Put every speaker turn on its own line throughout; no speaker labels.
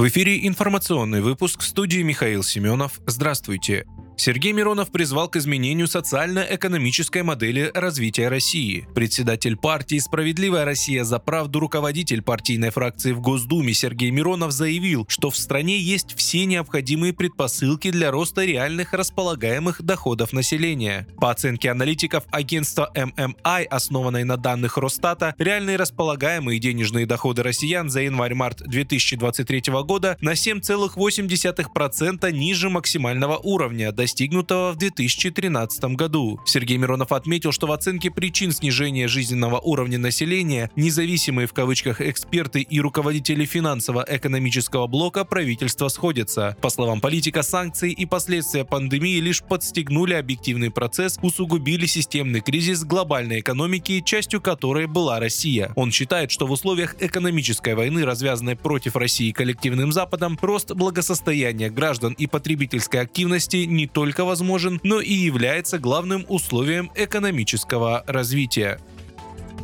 В эфире информационный выпуск студии Михаил Семенов. Здравствуйте. Сергей Миронов призвал к изменению социально-экономической модели развития России. Председатель партии «Справедливая Россия за правду» руководитель партийной фракции в Госдуме Сергей Миронов заявил, что в стране есть все необходимые предпосылки для роста реальных располагаемых доходов населения. По оценке аналитиков агентства MMI, основанной на данных Росстата, реальные располагаемые денежные доходы россиян за январь-март 2023 года на 7,8% ниже максимального уровня, достигнутого в 2013 году. Сергей Миронов отметил, что в оценке причин снижения жизненного уровня населения независимые в кавычках эксперты и руководители финансово-экономического блока правительства сходятся. По словам политика, санкции и последствия пандемии лишь подстегнули объективный процесс, усугубили системный кризис глобальной экономики, частью которой была Россия. Он считает, что в условиях экономической войны, развязанной против России коллективным Западом, рост благосостояния граждан и потребительской активности не только возможен, но и является главным условием экономического развития.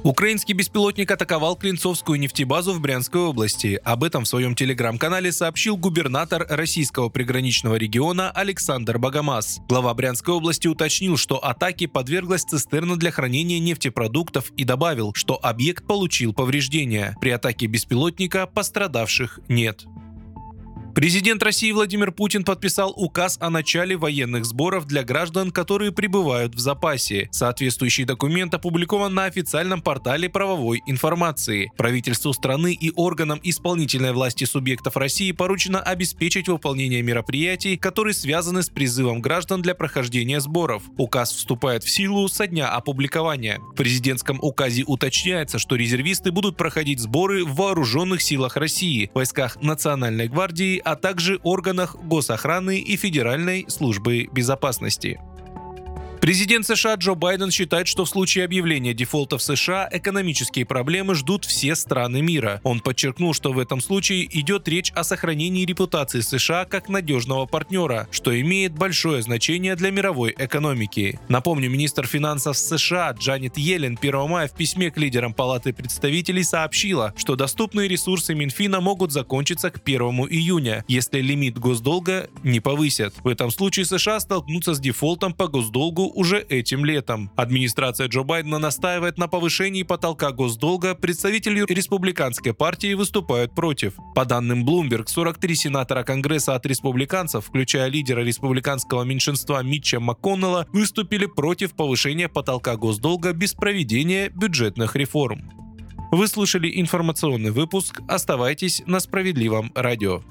Украинский беспилотник атаковал Клинцовскую нефтебазу в Брянской области. Об этом в своем телеграм-канале сообщил губернатор российского приграничного региона Александр Богомаз. Глава Брянской области уточнил, что атаке подверглась цистерна для хранения нефтепродуктов и добавил, что объект получил повреждения. При атаке беспилотника пострадавших нет. Президент России Владимир Путин подписал указ о начале военных сборов для граждан, которые пребывают в запасе. Соответствующий документ опубликован на официальном портале правовой информации. Правительству страны и органам исполнительной власти субъектов России поручено обеспечить выполнение мероприятий, которые связаны с призывом граждан для прохождения сборов. Указ вступает в силу со дня опубликования. В президентском указе уточняется, что резервисты будут проходить сборы в вооруженных силах России, войсках Национальной гвардии, а также органах госохраны и Федеральной службы безопасности. Президент США Джо Байден считает, что в случае объявления дефолта в США экономические проблемы ждут все страны мира. Он подчеркнул, что в этом случае идет речь о сохранении репутации США как надежного партнера, что имеет большое значение для мировой экономики. Напомню, министр финансов США Джанет Йеллен 1 мая в письме к лидерам Палаты представителей сообщила, что доступные ресурсы Минфина могут закончиться к 1 июня, если лимит госдолга не повысят. В этом случае США столкнутся с дефолтом по госдолгу уже этим летом. Администрация Джо Байдена настаивает на повышении потолка госдолга, представители республиканской партии выступают против. По данным Bloomberg, 43 сенатора Конгресса от республиканцев, включая лидера республиканского меньшинства Митча МакКоннелла, выступили против повышения потолка госдолга без проведения бюджетных реформ. Вы слушали информационный выпуск. Оставайтесь на справедливом радио.